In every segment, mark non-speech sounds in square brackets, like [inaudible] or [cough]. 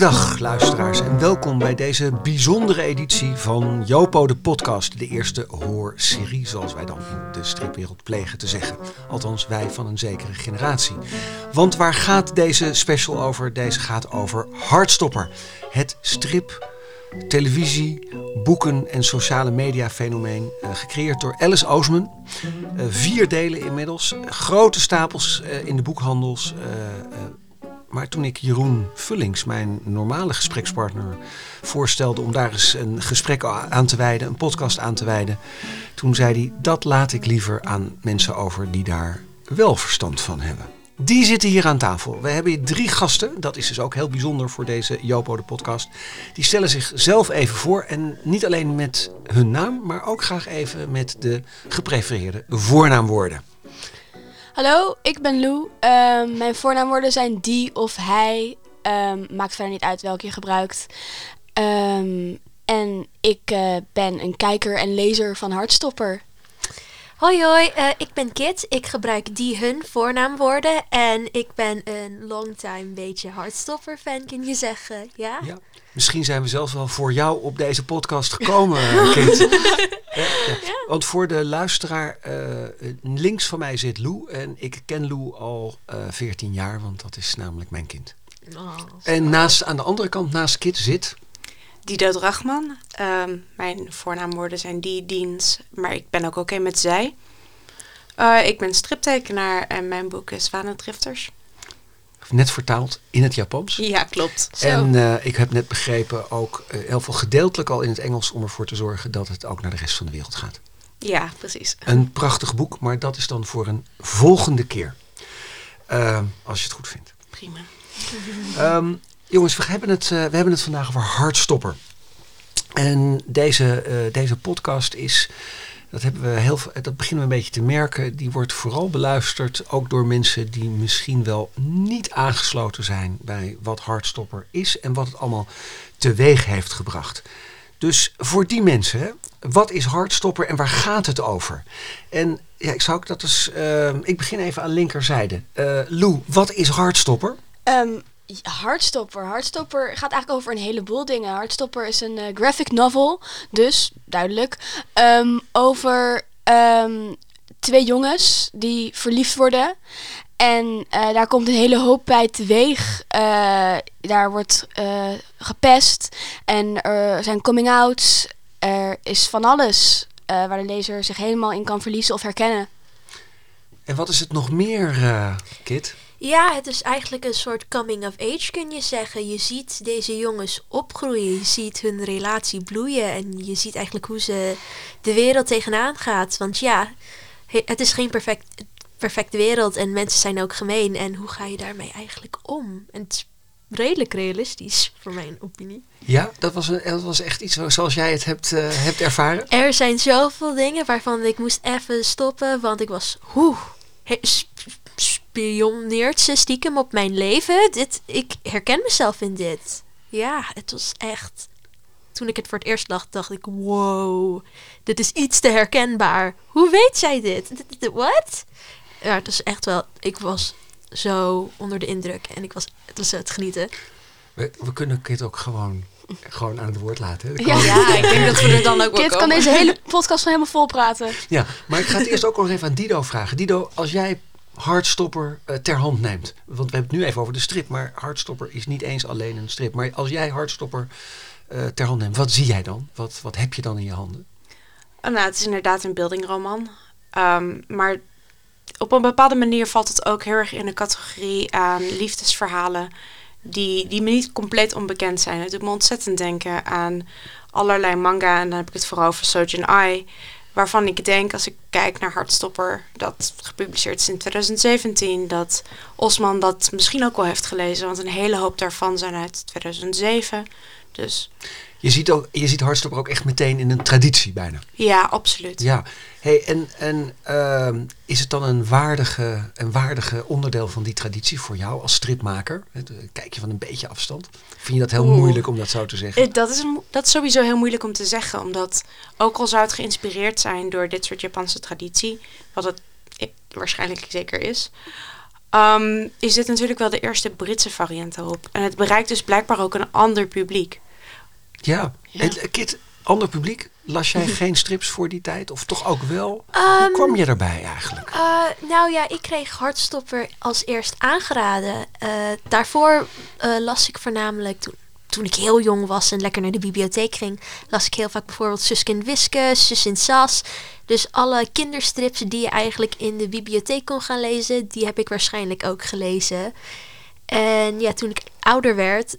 Goedendag luisteraars en welkom bij deze bijzondere editie van Jopo de podcast. De eerste hoorserie zoals wij dan in de stripwereld plegen te zeggen. Althans wij van een zekere generatie. Want waar gaat deze special over? Deze gaat over Hardstopper. Het strip, televisie, boeken en sociale media fenomeen. eh, gecreëerd door Alice Oosman. Eh, vier delen inmiddels. Grote stapels eh, in de boekhandels. Maar toen ik Jeroen Vullings, mijn normale gesprekspartner, voorstelde om daar eens een gesprek aan te wijden, een podcast aan te wijden, toen zei hij: dat laat ik liever aan mensen over die daar wel verstand van hebben. Die zitten hier aan tafel. We hebben hier drie gasten. Dat is dus ook heel bijzonder voor deze Jopo de podcast. Die stellen zichzelf even voor. En niet alleen met hun naam, maar ook graag even met de geprefereerde voornaamwoorden. Hallo, ik ben Lou. Ehm, mijn voornaamwoorden zijn die of hij. Ehm, maakt verder niet uit welke je gebruikt. Ehm, en ik eh, ben een kijker en lezer van Hartstopper. Hoi hoi, eh, ik ben Kit. Ik gebruik die hun voornaamwoorden. En ik ben een longtime beetje hardstopper fan, kun je zeggen. Ja? Ja. Misschien zijn we zelfs wel voor jou op deze podcast gekomen, Kit. [laughs] Ja, ja. Want voor de luisteraar, eh, links van mij zit Lou. En ik ken Lou al eh 14 jaar, want dat is namelijk mijn kind. Oh, En naast, aan de andere kant, naast Kit zit... Dido Drachman. Ehm, mijn voornaamwoorden zijn die, diens, maar ik ben ook oké met zij. Eh, ik ben striptekenaar en mijn boek is Zwanendrifters. Net vertaald in het Japans. Ja, klopt. En eh, ik heb net begrepen ook eh, heel veel gedeeltelijk al in het Engels om ervoor te zorgen dat het ook naar de rest van de wereld gaat. Ja, precies. Een prachtig boek, maar dat is dan voor een volgende keer. Als je het goed vindt. Prima. Ehm, jongens, we hebben, het, eh, we hebben het vandaag over Hardstopper. En deze, eh, deze podcast is, dat, hebben we heel, dat beginnen we een beetje te merken, die wordt vooral beluisterd ook door mensen die misschien wel niet aangesloten zijn bij wat Hardstopper is en wat het allemaal teweeg heeft gebracht. Dus voor die mensen, wat is Hardstopper en waar gaat het over? En ja, ik zou ook dat eens, ehm, ik begin even aan linkerzijde. Eh Lou, wat is Hardstopper? Ehm, Hartstopper. Hartstopper gaat eigenlijk over een heleboel dingen. Hartstopper is een eh, graphic novel, dus duidelijk. ehm, over ehm, twee jongens die verliefd worden. En eh, daar komt een hele hoop bij teweeg. Eh, daar wordt gepest en er zijn coming-outs. Er is van alles waar de lezer zich helemaal in kan verliezen of herkennen. En wat is het nog meer, Kit? Ja, het is eigenlijk een soort coming of age, kun je zeggen. Je ziet deze jongens opgroeien, je ziet hun relatie bloeien en je ziet eigenlijk hoe ze de wereld tegenaan gaat. Want ja, he- het is geen perfect, perfecte wereld en mensen zijn ook gemeen. En hoe ga je daarmee eigenlijk om? En het is redelijk realistisch, voor mijn opinie. Ja, dat was, een, dat was echt iets zo- zoals jij het hebt, eh, hebt ervaren. Er zijn zoveel dingen waarvan ik moest even stoppen, want ik was, hoe, spioneert ze stiekem op mijn leven? Dit, ik herken mezelf in dit. Ja, het was echt, toen ik het voor het eerst lag, dacht ik, wow, dit is iets te herkenbaar. Hoe weet zij dit? Wat? Ja, het is echt wel, ik was zo onder de indruk en ik was, het was het genieten. We, we kunnen Kit ook gewoon, gewoon aan het woord laten. Ja. ik denk dat we er dan ook wel Kit kan deze hele podcast van helemaal vol praten. ja, maar ik ga het eerst ook nog even aan Dido vragen. Dido, als jij Hardstopper eh, ter hand neemt. Want we hebben het nu even over de strip. Maar Hardstopper is niet eens alleen een strip. Maar als jij Hardstopper eh, ter hand neemt, wat zie jij dan? Wat, wat heb je dan in je handen? Oh, nou, het is inderdaad een buildingroman. Ehm, maar op een bepaalde manier valt het ook heel erg in de categorie aan liefdesverhalen die, die me niet compleet onbekend zijn. Het doet me ontzettend denken aan allerlei manga. En dan heb ik het vooral over Sojin Ai. Waarvan ik denk, als ik kijk naar Hartstopper, dat gepubliceerd is in 2017, dat Osman dat misschien ook wel heeft gelezen. Want een hele hoop daarvan zijn uit 2007. Dus Je ziet, ook, je ziet Hardstopper ook echt meteen in een traditie bijna. ja, absoluut. Ja, hey, en, en ehm, is het dan een waardige, een waardige onderdeel van die traditie voor jou als stripmaker? Eh, Kijk je van een beetje afstand? Vind je dat heel Oeh. moeilijk om dat zo te zeggen? Eh, Dat is, dat is sowieso heel moeilijk om te zeggen, omdat ook al zou het geïnspireerd zijn door dit soort Japanse traditie, wat het waarschijnlijk zeker is, ehm, is dit natuurlijk wel de eerste Britse variant daarop. En het bereikt dus blijkbaar ook een ander publiek. Ja. Ja. En, eh, Kit, ander publiek, las jij geen strips voor die tijd? Of toch ook wel? Hoe Ehm, kwam je daarbij eigenlijk? Uh, nou ja, ik kreeg Hartstopper als eerst aangeraden. Uh, daarvoor uh, las ik voornamelijk toen, toen ik heel jong was en lekker naar de bibliotheek ging, las ik heel vaak bijvoorbeeld Suske en Wiske, Sus en Sas. Dus alle kinderstrips die je eigenlijk in de bibliotheek kon gaan lezen, die heb ik waarschijnlijk ook gelezen. En ja, toen ik ouder werd,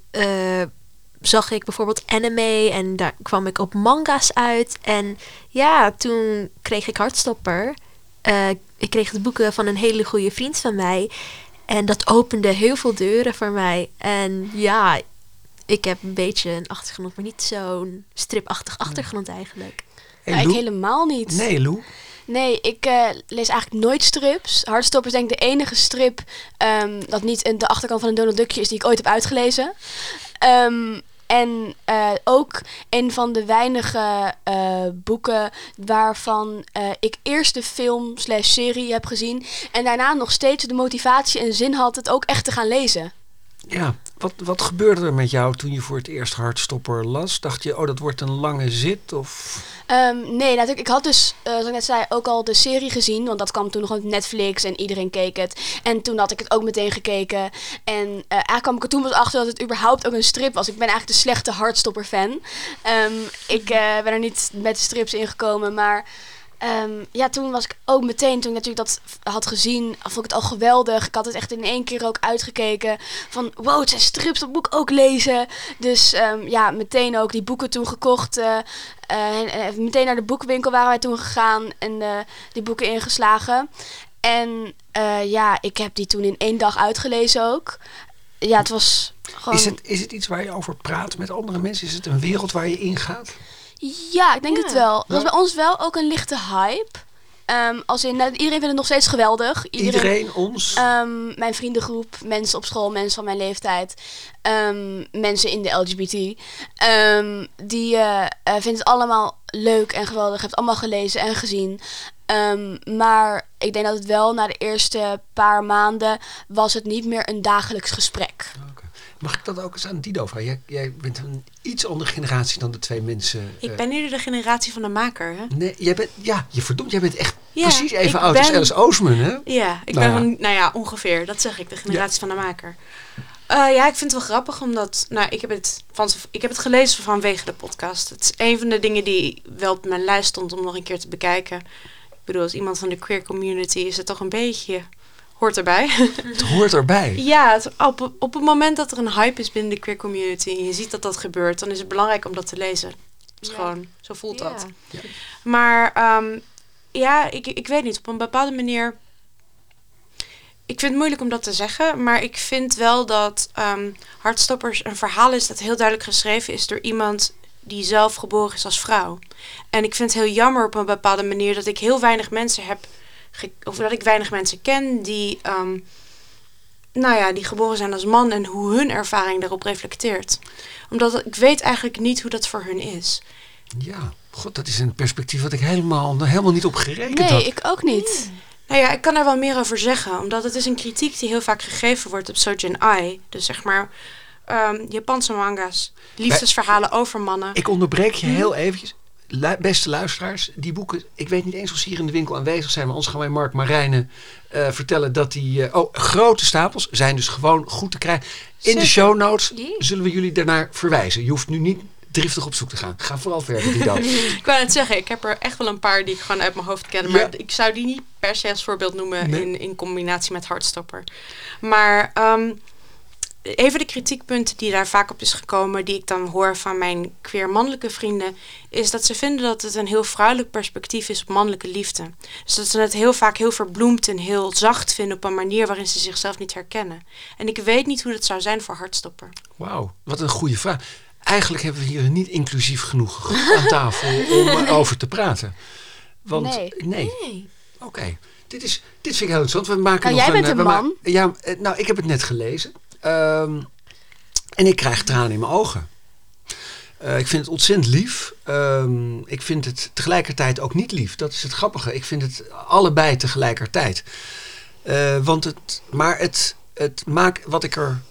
zag ik bijvoorbeeld anime en daar kwam ik op manga's uit. En ja, toen kreeg ik Hartstopper. Uh, ik kreeg de boeken van een hele goede vriend van mij. En dat opende heel veel deuren voor mij. En ja, ik heb een beetje een achtergrond, maar niet zo'n stripachtig achtergrond eigenlijk. Hey, ik helemaal niet. Nee, Lou. Nee, ik eh, lees eigenlijk nooit strips. Hardstopper is denk ik de enige strip ehm, dat niet in de achterkant van een Donald Duckje is die ik ooit heb uitgelezen. Ehm, en eh, ook een van de weinige eh, boeken waarvan eh, ik eerst de film slash serie heb gezien. En daarna nog steeds de motivatie en zin had het ook echt te gaan lezen. Ja, wat, wat gebeurde er met jou toen je voor het eerst Hartstopper las? Dacht je, oh, dat wordt een lange zit? Of... Um, nee, natuurlijk. Ik had dus, uh, zoals ik net zei, ook al de serie gezien. Want dat kwam toen nog op Netflix en iedereen keek het. En toen had ik het ook meteen gekeken. En uh, eigenlijk kwam ik er toen pas achter dat het überhaupt ook een strip was. Ik ben eigenlijk de slechte Hardstopper-fan. Um, ik uh, ben er niet met strips ingekomen, maar... Um, ja, toen was ik ook meteen, toen ik natuurlijk dat had gezien, vond ik het al geweldig. Ik had het echt in één keer ook uitgekeken. Van, wow, het zijn strips, dat moet ik ook lezen. Dus um, ja, meteen ook die boeken toen gekocht. Uh, uh, en, meteen naar de boekenwinkel waren wij toen gegaan en uh, die boeken ingeslagen. En ja, ik heb die toen in één dag uitgelezen ook. Ja, het was gewoon... Is het, is het iets waar je over praat met andere mensen? Is het een wereld waar je ingaat? Ja, ik denk ja. het wel. Het was bij ons wel ook een lichte hype. Um, als in, nou, iedereen vindt het nog steeds geweldig. Iedereen, iedereen ons? Um, mijn vriendengroep, mensen op school, mensen van mijn leeftijd, um, mensen in de LGBT. die uh, uh, vinden het allemaal leuk en geweldig. Heb het allemaal gelezen en gezien. maar ik denk dat het wel na de eerste paar maanden was het niet meer een dagelijks gesprek. Mag ik dat ook eens aan Dido vragen? Jij, jij, bent een iets andere generatie dan de twee mensen. Ik ben nu de generatie van de maker, hè? Nee, jij bent, ja, je verdomd, jij bent echt ja, precies even oud ben, als Alice Oosman, hè? Ja, ik nou ben, van, nou ja, ongeveer, dat zeg ik, de generatie ja. van de maker. Uh, ja, ik vind het wel grappig, omdat, nou, ik heb, het van, ik heb het gelezen vanwege de podcast. Het is een van de dingen die wel op mijn lijst stond om nog een keer te bekijken. Ik bedoel, als iemand van de queer community is het toch een beetje hoort erbij. [laughs] Het hoort erbij. ja, het, op, op het moment dat er een hype is binnen de queer community en je ziet dat dat gebeurt, dan is het belangrijk om dat te lezen. Dus ja. gewoon, zo voelt ja. dat. Ja. Maar um, ja, ik, ik weet niet, op een bepaalde manier. Ik vind het moeilijk om dat te zeggen, maar ik vind wel dat um, Hartstoppers een verhaal is dat heel duidelijk geschreven is door iemand die zelf geboren is als vrouw. En ik vind het heel jammer op een bepaalde manier dat ik heel weinig mensen heb of dat ik weinig mensen ken die, um, nou ja, die geboren zijn als man en hoe hun ervaring daarop reflecteert. Omdat ik weet eigenlijk niet hoe dat voor hun is. Ja, god, dat is een perspectief wat ik helemaal, helemaal niet op gerekend nee, had. Nee, ik ook niet. Nou ja, ik kan er wel meer over zeggen, omdat het is een kritiek die heel vaak gegeven wordt op Sojin Ai. Dus zeg maar um, Japanse manga's, liefdesverhalen Bij, over mannen. Ik onderbreek je heel eventjes. Beste luisteraars, die boeken, ik weet niet eens of ze hier in de winkel aanwezig zijn, maar ons gaan wij Mark Marijnen uh, vertellen dat die, uh, oh, grote stapels zijn dus gewoon goed te krijgen. In Zeker. de show notes zullen we jullie daarnaar verwijzen. Je hoeft nu niet driftig op zoek te gaan. Ga vooral verder, Dido. [laughs] ik wou net zeggen, ik heb er echt wel een paar die ik gewoon uit mijn hoofd ken, maar ja. ik zou die niet per se als voorbeeld noemen nee. in, in combinatie met Hardstopper. Maar um, even de kritiekpunten die daar vaak op is gekomen, die ik dan hoor van mijn queer mannelijke vrienden, is dat ze vinden dat het een heel vrouwelijk perspectief is op mannelijke liefde. Dus dat ze het heel vaak heel verbloemd en heel zacht vinden op een manier waarin ze zichzelf niet herkennen. En ik weet niet hoe dat zou zijn voor Hartstopper. Wauw, wat een goede vraag. Eigenlijk hebben we hier niet inclusief genoeg [laughs] aan tafel om over te praten. Want nee. nee. nee. Oké. Okay. Dit, is, dit vind ik heel interessant. We maken nou, nog jij een, bent een man. Ja, nou, ik heb het net gelezen. Um, en ik krijg tranen in mijn ogen. Uh, ik vind het ontzettend lief. Um, ik vind het tegelijkertijd ook niet lief. Dat is het grappige. Ik vind het allebei tegelijkertijd. Eh, want het, maar het, het maakt, wat ik er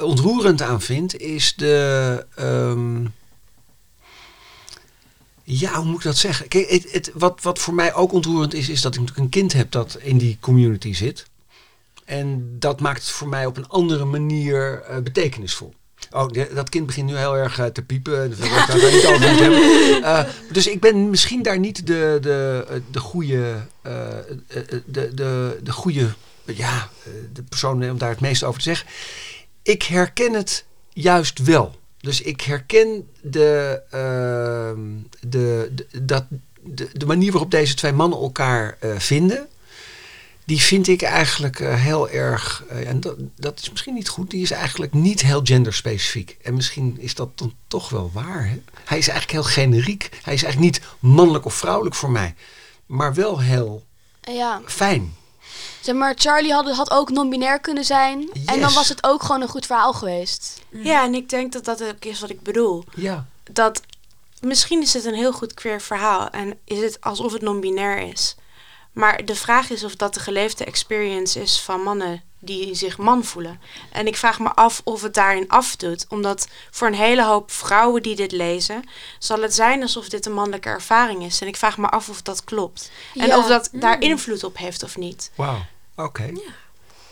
ontroerend aan vind, is de. ehm, ja, hoe moet ik dat zeggen? Kijk, het, het, wat, wat voor mij ook ontroerend is, is dat ik natuurlijk een kind heb dat in die community zit. En dat maakt het voor mij op een andere manier eh, betekenisvol. Oh, de- dat kind begint nu heel erg eh, te piepen. Dat wil ik daar niet over moeten hebben. [laughs] Eh, dus ik ben misschien daar niet de, de, de goede, de, de, de goede, ja, de persoon om daar het meest over te zeggen. Ik herken het juist wel. Dus ik herken de, ehm, de, de, dat, de, de manier waarop deze twee mannen elkaar vinden. Die vind ik eigenlijk eh, heel erg, eh, en dat, dat is misschien niet goed, die is eigenlijk niet heel genderspecifiek. En misschien is dat dan toch wel waar. Hè? Hij is eigenlijk heel generiek. Hij is eigenlijk niet mannelijk of vrouwelijk voor mij, maar wel heel Ja, fijn. zeg maar, Charlie had, had ook non-binair kunnen zijn. En dan was het ook gewoon een goed verhaal geweest. Ja, en ik denk dat dat ook is wat ik bedoel. Ja, Dat misschien is het een heel goed queer verhaal en is het alsof het non-binair is. Maar de vraag is of dat de geleefde experience is van mannen die zich man voelen. En ik vraag me af of het daarin afdoet. Omdat voor een hele hoop vrouwen die dit lezen, zal het zijn alsof dit een mannelijke ervaring is. En ik vraag me af of dat klopt. En Ja. of dat daar invloed op heeft of niet. wauw. Oké.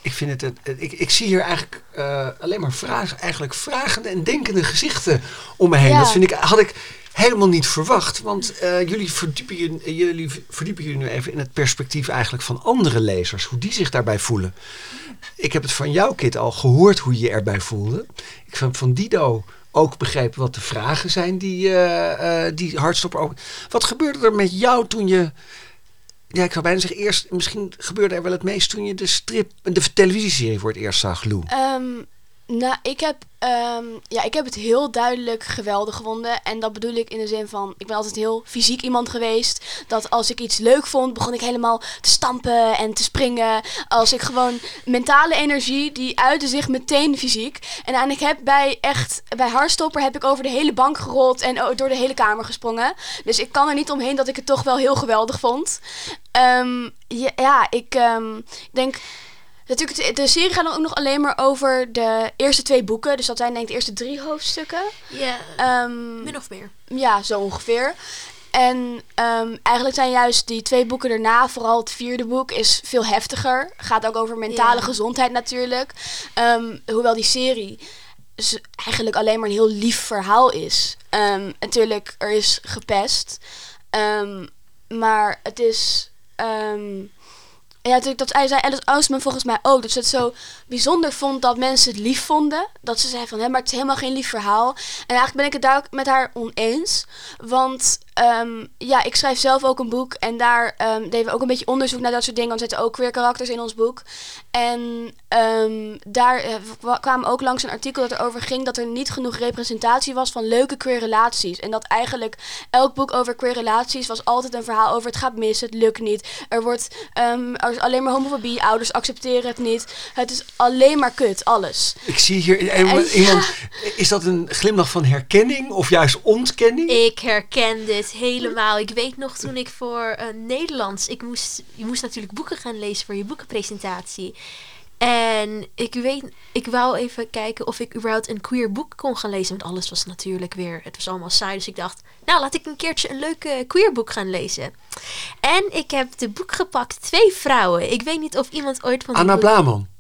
Ik, vind het, ik, ik zie hier eigenlijk eh, alleen maar vragen, eigenlijk vragende en denkende gezichten om me heen. Ja. Dat vind ik, had ik helemaal niet verwacht. Want eh, jullie, verdiepen, je- jullie verdiepen jullie nu even in het perspectief eigenlijk van andere lezers. Hoe die zich daarbij voelen. Ik heb het van jou, Kit, al gehoord hoe je je erbij voelde. Ik heb van Dido ook begrepen wat de vragen zijn die, eh, die Hartstopper ook... Wat gebeurde er met jou toen je... Ja, ik zou bijna zeggen, eerst, misschien gebeurde er wel het meest toen je de strip, de televisieserie voor het eerst zag, Lou. Ehm, nou, ik heb, ehm, ja, ik heb het heel duidelijk geweldig gevonden. En dat bedoel ik in de zin van, ik ben altijd heel fysiek iemand geweest. Dat als ik iets leuk vond, begon ik helemaal te stampen en te springen. Als ik gewoon mentale energie, die uitte zich meteen fysiek. En ik heb bij echt, bij Harstopper heb ik over de hele bank gerold en door de hele kamer gesprongen. Dus ik kan er niet omheen dat ik het toch wel heel geweldig vond. Ehm, ja, ja, ik ehm, denk... Natuurlijk, de- serie gaat dan ook nog alleen maar over de eerste twee boeken. Dus dat zijn denk ik de eerste drie hoofdstukken. Ja, Ehm, min of meer. ja, zo ongeveer. En ehm, eigenlijk zijn juist die twee boeken daarna, vooral het vierde boek, is veel heftiger. Gaat ook over mentale gezondheid natuurlijk. Ehm, hoewel die serie eigenlijk alleen maar een heel lief verhaal is. Ehm, natuurlijk, er is gepest. Ehm, maar het is... ehm, ja, natuurlijk, dat zei Alice Ousman volgens mij ook. Dat ze het zo bijzonder vond dat mensen het lief vonden. Dat ze zei van, hé, maar het is helemaal geen lief verhaal. En eigenlijk ben ik het daar ook met haar oneens. Want ehm, ja, ik schrijf zelf ook een boek. En daar ehm, deden we ook een beetje onderzoek naar dat soort dingen. Want er zitten ook weer karakters in ons boek. En ehm, daar eh, wa- kwamen ook langs een artikel dat erover ging... dat er niet genoeg representatie was van leuke queer relaties. En dat eigenlijk elk boek over queer relaties was altijd een verhaal over... het gaat mis, het lukt niet. Er wordt er is alleen maar homofobie, ouders accepteren het niet. Het is alleen maar kut, alles. Ik zie hier iemand, ja. iemand- Is dat een glimlach van herkenning of juist ontkenning? Ik herken dit helemaal. Ik weet nog toen ik voor eh, Nederlands... Ik moest, je moest natuurlijk boeken gaan lezen voor je boekenpresentatie. En ik weet, ik wou even kijken of ik überhaupt een queer boek kon gaan lezen. Want alles was natuurlijk weer, het was allemaal saai. Dus ik dacht, nou laat ik een keertje een leuk eh, queer boek gaan lezen. En ik heb de boek gepakt, Twee Vrouwen. Ik weet niet of iemand ooit van Anna boek-.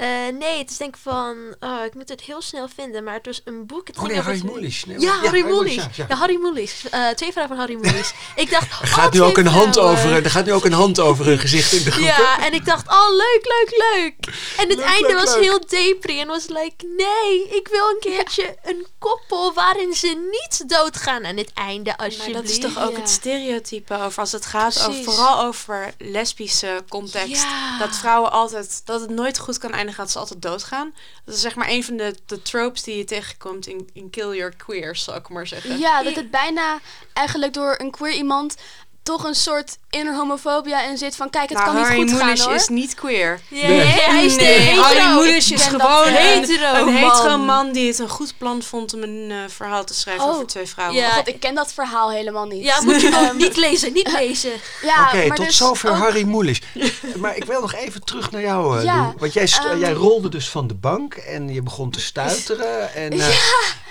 Eh, nee, het is denk ik van, oh, ik moet het heel snel vinden. Maar het was een boek. Het Oh ging nee, over Harry Mulisch. Nee, ja, maar- Harry Mulisch. ja, Ja, ja. Harry Mulisch. Eh, twee vrouwen van Harry Mulisch. ik dacht, [laughs] Er oh, gaat nu ook een hand over, er gaat nu ook een hand over een gezicht in de groep. Ja, en ik dacht, oh, leuk, leuk, leuk. En het Leuk, einde leuk, was leuk. heel depri. En was like, nee, ik wil een keertje een koppel waarin ze niet doodgaan aan het einde, Maar alsjeblieft. dat is toch ook Ja. het stereotype over als het gaat over, vooral over lesbische context. Ja. Dat vrouwen altijd, dat het nooit goed kan eindigen, dat ze altijd doodgaan. Dat is zeg maar een van de, de tropes die je tegenkomt in, in Kill Your Queers, zal ik maar zeggen. Ja, dat het bijna eigenlijk door een queer iemand toch een soort inner homofobia in zit van kijk, het nou, kan niet Harry goed gaan Mulisch hoor. is niet queer. Ja, Nee. hij is Nee, hetero. Harry Mulisch is gewoon een, hetero een man. hetero man die het een goed plan vond om een eh, verhaal te schrijven Oh. over twee vrouwen. Ja. God, ik ken dat verhaal helemaal niet. Ja, moet je [laughs] Ehm, wel niet lezen, niet lezen. [laughs] ja, Oké, maar tot dus zover ook- Harry Moelis. [laughs] maar ik wil nog even terug naar jou, eh, Ja, Lou. Want jij, ehm, jij rolde dus van de bank en je begon te stuiteren. En, eh,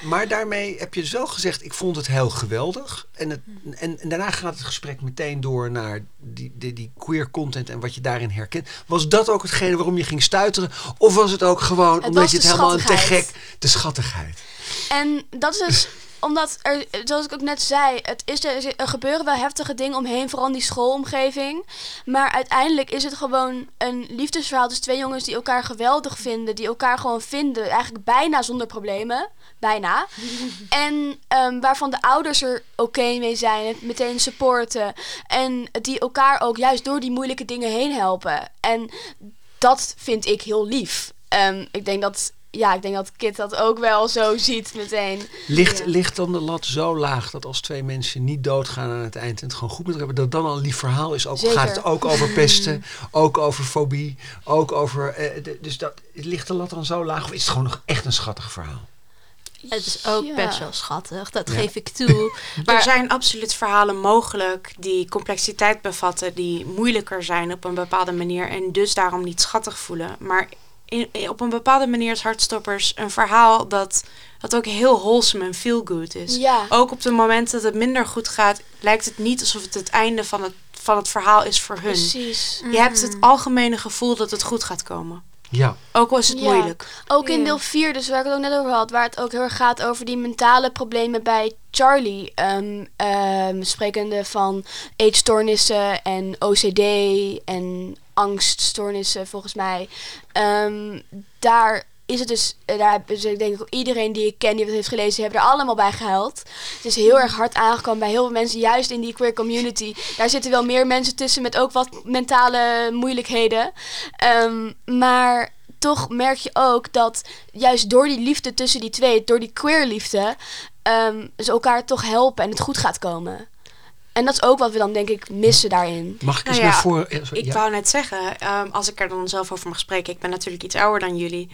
Maar daarmee heb je dus wel gezegd, ik vond het heel geweldig. En, het, en, en daarna gaat het gesprek meteen door naar die, die, die queer content en wat je daarin herkent. Was dat ook hetgene waarom je ging stuiteren? Of was het ook gewoon Het omdat je het helemaal te gek... De schattigheid. En dat is dus omdat er, zoals ik ook net zei, het is er, er gebeuren wel heftige dingen omheen, vooral in die schoolomgeving. Maar uiteindelijk is het gewoon een liefdesverhaal tussen twee jongens die elkaar geweldig vinden, die elkaar gewoon vinden, eigenlijk bijna zonder problemen. Bijna. [laughs] En ehm, waarvan de ouders er oké mee zijn, het meteen supporten. En die elkaar ook juist door die moeilijke dingen heen helpen. En dat vind ik heel lief. Ehm, ik denk dat, ja, ik denk dat Kit dat ook wel zo ziet meteen. Ligt, Ja. ligt dan de lat zo laag dat als twee mensen niet doodgaan aan het eind en het gewoon goed met elkaar hebben, dat dan al een lief verhaal is? Ook Zeker. gaat het ook over pesten, ook over fobie, ook over. eh, de- dus dat, ligt de lat dan zo laag of is het gewoon nog echt een schattig verhaal? Het is ook Ja. best wel schattig, dat Ja. geef ik toe. [laughs] Er Maar zijn absoluut verhalen mogelijk die complexiteit bevatten, die moeilijker zijn op een bepaalde manier en dus daarom niet schattig voelen. Maar in, in- op een bepaalde manier is Hartstoppers een verhaal dat, dat ook heel wholesome en feel good is. Ja. Ook op de momenten dat het minder goed gaat, lijkt het niet alsof het het einde van het, van het verhaal is voor hun. Precies. Je hebt het algemene gevoel dat het goed gaat komen. Ja, Ook is het Ja. moeilijk. Ook in Ja. deel 4, dus waar ik het ook net over had, waar het ook heel erg gaat over die mentale problemen bij Charlie. ehm, ehm, sprekende van eetstoornissen en OCD en angststoornissen volgens mij. Ehm, daar is het dus, eh, daar hebben ze denk ik ook iedereen die ik ken die het heeft gelezen, hebben er allemaal bij gehuild. Het is heel erg hard aangekomen bij heel veel mensen, juist in die queer community. Daar zitten wel meer mensen tussen met ook wat mentale moeilijkheden. Ehm, maar toch merk je ook dat juist door die liefde tussen die twee, door die queer liefde, ehm, ze elkaar toch helpen en het goed gaat komen. En dat is ook wat we dan denk ik missen daarin. mag ik eens Nou ja, naar voren? sorry, Ik ja. wou net zeggen, ehm, als ik er dan zelf over mag spreken, ik ben natuurlijk iets ouder dan jullie.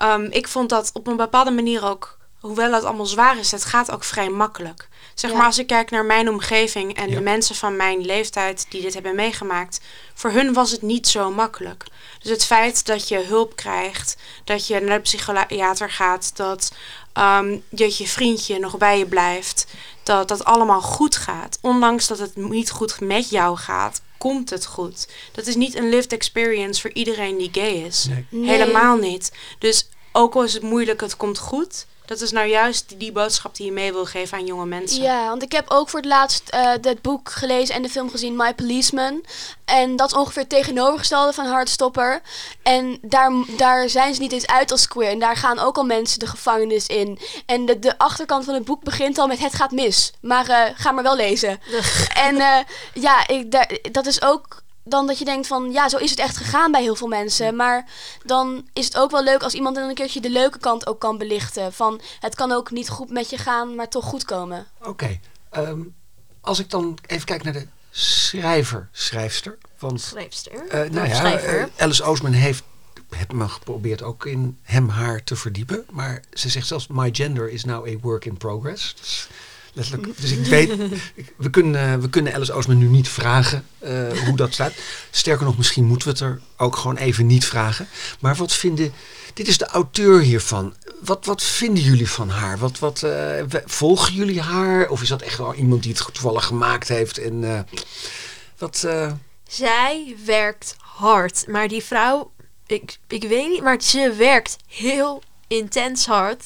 Ehm, ik vond dat op een bepaalde manier ook, hoewel het allemaal zwaar is, het gaat ook vrij makkelijk. Zeg Ja. maar als ik kijk naar mijn omgeving en Ja. de mensen van mijn leeftijd die dit hebben meegemaakt, voor hun was het niet zo makkelijk. Dus het feit dat je hulp krijgt, dat je naar de psychiater gaat, dat, ehm, dat je vriendje nog bij je blijft, dat dat allemaal goed gaat. Ondanks dat het niet goed met jou gaat, komt het goed. Dat is niet een lived experience voor iedereen die gay is. Nee. Nee. Helemaal niet. Dus ook al is het moeilijk, het komt goed. Dat is nou juist die, boodschap die je mee wil geven aan jonge mensen. Ja, want ik heb ook voor het laatst eh het boek gelezen en de film gezien, My Policeman. En dat is ongeveer het tegenovergestelde van Hardstopper. En daar, daar zijn ze niet eens uit als queer. En daar gaan ook al mensen de gevangenis in. En de, de achterkant van het boek begint al met het gaat mis. Maar eh, ga maar wel lezen. [laughs] en eh, ja, ik, daar, dat is ook dan dat je denkt van ja, zo is het echt gegaan bij heel veel mensen. Maar dan is het ook wel leuk als iemand dan een keertje de leuke kant ook kan belichten. Van het kan ook niet goed met je gaan, maar toch goed komen. Oké, ehm, als ik dan even kijk naar de schrijver, schrijfster. Want Schrijfster. eh, nou Of ja, schrijver. eh, Alice Oosman heeft heb me geprobeerd ook in hem haar te verdiepen. Maar ze zegt zelfs, my gender is now a work in progress. Dus, letterlijk, dus ik weet, we, kunnen, we kunnen Alice Oosman nu niet vragen eh, hoe dat staat. Sterker nog, misschien moeten we het er ook gewoon even niet vragen. Maar wat vinden, dit is de auteur hiervan. Wat, wat vinden jullie van haar? Wat, wat, eh, volgen jullie haar? Of is dat echt wel iemand die het toevallig gemaakt heeft? En eh, wat... Zij werkt hard. Maar die vrouw, ik, ik weet niet, maar ze werkt heel intens hard.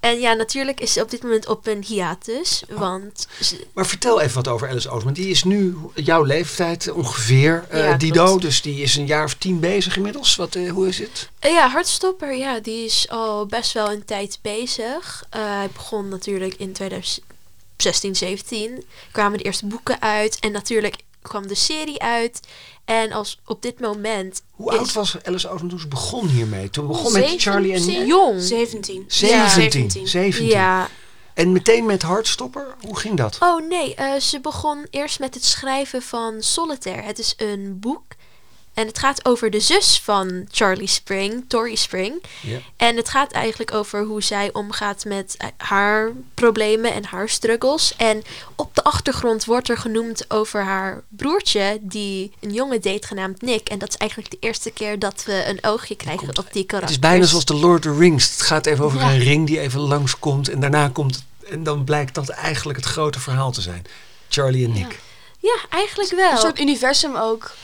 En ja, natuurlijk is ze op dit moment op een hiatus. Want ze- Maar vertel even wat over Alice Oosman. Die is nu jouw leeftijd ongeveer, eh, Ja, Dido. klopt. Dus die is een jaar of tien bezig inmiddels. Wat, eh, hoe is het? Eh, ja, Hartstopper, ja, die is al best wel een tijd bezig. Hij begon natuurlijk in 2016, 17. Kwamen de eerste boeken uit. En natuurlijk kwam de serie uit. En als op dit moment... Hoe is oud was Alice ze begon hiermee? Toen begon met Charlie en... zeven? Jong. 17. 17. 17. 17. Ja, En meteen met Hardstopper? Hoe ging dat? Oh nee, eh, ze begon eerst met het schrijven van Solitaire. Het is een boek. En het gaat over de zus van Charlie Spring, Tori Spring. Ja. En het gaat eigenlijk over hoe zij omgaat met eh, haar problemen en haar struggles. En op de achtergrond wordt er genoemd over haar broertje, die een jongen date genaamd Nick. En dat is eigenlijk de eerste keer dat we een oogje krijgen op die karakter. Het is bijna zoals de Lord of the Rings. Het gaat even over Ja. een ring die even langskomt. En daarna komt het, en dan blijkt dat eigenlijk het grote verhaal te zijn. Charlie en Nick. Ja, eigenlijk wel. Een soort universum ook.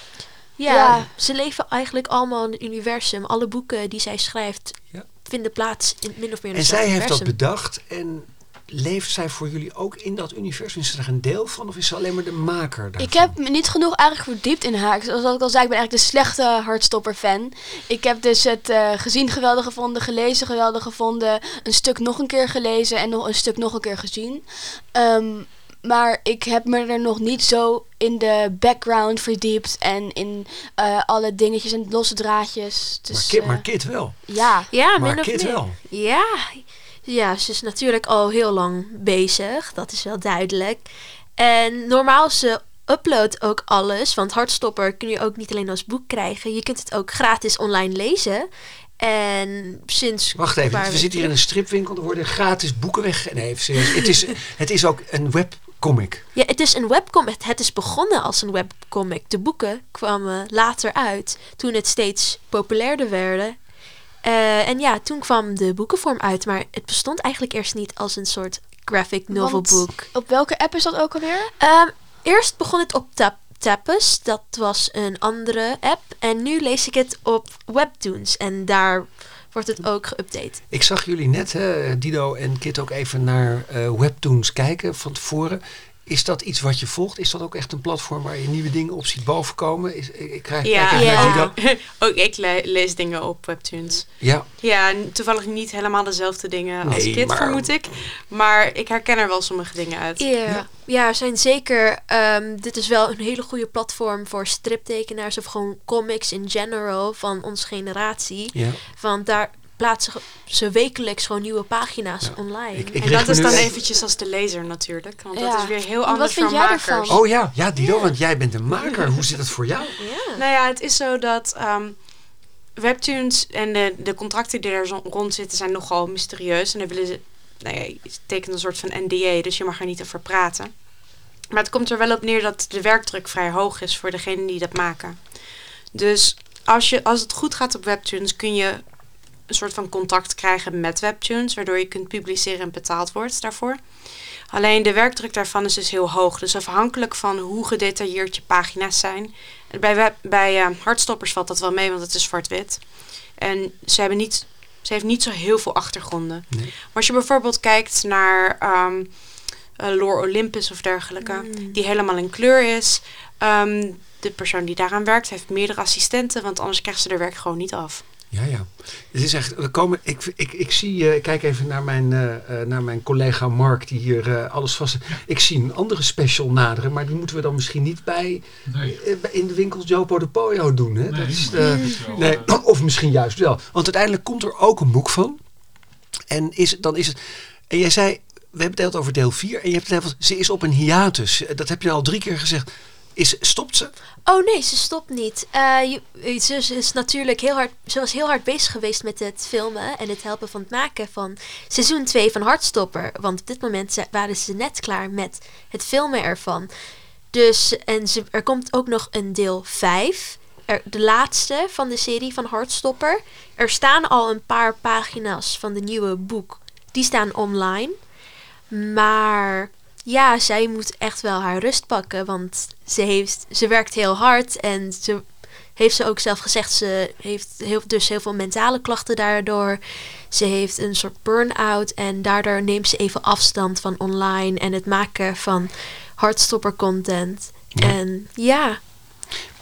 Ja, Ja. ze leven eigenlijk allemaal in het universum. Alle boeken die zij schrijft Ja. vinden plaats in min of meer En een zij heeft dat universum. bedacht. En leeft zij voor jullie ook in dat universum? Is ze er een deel van? Of is ze alleen maar de maker daarvan? Ik heb me niet genoeg eigenlijk verdiept in haar. Zoals ik al zei, ik ben eigenlijk de slechte Hardstopper-fan. Ik heb dus het eh, gezien geweldig gevonden, gelezen geweldig gevonden, een stuk nog een keer gelezen en nog een stuk nog een keer gezien. Ehm, maar ik heb me er nog niet zo in de background verdiept en in eh, alle dingetjes en losse draadjes. Dus, maar, Kit, eh, maar Kit wel. ja. Ja, Maar min of Kit meer. wel. Ja. ja, ze is natuurlijk al heel lang bezig. Dat is wel duidelijk. En normaal ze uploadt ook alles. Want Hardstopper kun je ook niet alleen als boek krijgen. Je kunt het ook gratis online lezen. En sinds... Wacht even, we zitten hier in een stripwinkel. Er worden gratis boeken weg. Nee, even serieus. Het is, het is ook een webcomic. Ja, het is een webcomic. Het is begonnen als een webcomic. De boeken kwamen later uit, toen het steeds populairder werden. Eh, en ja, toen kwam de boekenvorm uit, maar het bestond eigenlijk eerst niet als een soort graphic novel Want boek. Op welke app is dat ook alweer? Ehm, eerst begon het op Tap Tappes, dat was een andere app. En nu lees ik het op Webtoons en daar wordt het ook geüpdate. Ik zag jullie net, hè, Dido en Kit, ook even naar eh, webtoons kijken van tevoren. Is dat iets wat je volgt? Is dat ook echt een platform waar je nieuwe dingen op ziet bovenkomen? Is, ik, ik krijg Ja, Ja. [laughs] ook ik le- lees dingen op webtoons. Ja, Ja, en toevallig niet helemaal dezelfde dingen als Kit, maar- vermoed ik. Maar ik herken er wel sommige dingen uit. Ja, ja. er zijn zeker. ehm, dit is wel een hele goede platform voor striptekenaars of gewoon comics in general van onze generatie. ja. Want daar plaatsen ze wekelijks gewoon nieuwe pagina's Ja. online. Ik- ik En dat is dan even- eventjes als de lezer natuurlijk. Want Ja. dat is weer heel En anders wat vind voor jij makers. ervan? Oh ja, ja Dido, want jij bent een maker. Hoe zit het voor jou? ja. Nou ja, het is zo dat ehm, webtoons en de, de contracten die er zo- rond zitten zijn nogal mysterieus. En dan willen ze, nou ja, je tekent een soort van NDA, dus je mag er niet over praten. Maar het komt er wel op neer dat de werkdruk vrij hoog is voor degenen die dat maken. Dus als, je, als het goed gaat op webtoons kun je een soort van contact krijgen met webtoons, waardoor je kunt publiceren en betaald wordt daarvoor. Alleen de werkdruk daarvan is dus heel hoog. Dus afhankelijk van hoe gedetailleerd je pagina's zijn. Bij, web, bij eh, hardstoppers valt dat wel mee, want het is zwart-wit. En ze, hebben niet, ze heeft niet zo heel veel achtergronden. Nee. Maar als je bijvoorbeeld kijkt naar ehm eh, Lore Olympus of dergelijke, Mm. die helemaal in kleur is. ehm, de persoon die daaraan werkt heeft meerdere assistenten, want anders krijgt ze er werk gewoon niet af. Ja, ja. Het is echt, we komen, ik, ik, ik zie, eh, ik kijk even naar mijn, eh, eh, naar mijn collega Mark, die hier alles vast. Ik zie een andere special naderen, maar die moeten we dan misschien niet bij, Nee. in de winkels Jopo de Poyo doen. Hè? Nee, dat is, wel, nee, [clears throat] of misschien juist wel. Want uiteindelijk komt er ook een boek van. En is, dan is het. En jij zei, we hebben het over deel 4. En je hebt het ze is op een hiatus. Dat heb je al drie keer gezegd. Is, stopt ze? Oh nee, ze stopt niet. Eh, je, ze, ze is natuurlijk heel hard, ze was heel hard bezig geweest met het filmen en het helpen van het maken van seizoen 2 van Hartstopper. Want op dit moment waren ze net klaar met het filmen ervan. Dus, en ze, er komt ook nog een deel 5. Er, de laatste van de serie van Hartstopper. Er staan al een paar pagina's van de nieuwe boek. Die staan online. Maar ja, zij moet echt wel haar rust pakken. Want ze, heeft, ze werkt heel hard. En ze heeft ze ook zelf gezegd. Ze heeft heel, dus heel veel mentale klachten daardoor. Ze heeft een soort burn-out. En daardoor neemt ze even afstand van online. En het maken van hardstopper content. Ja. En ja.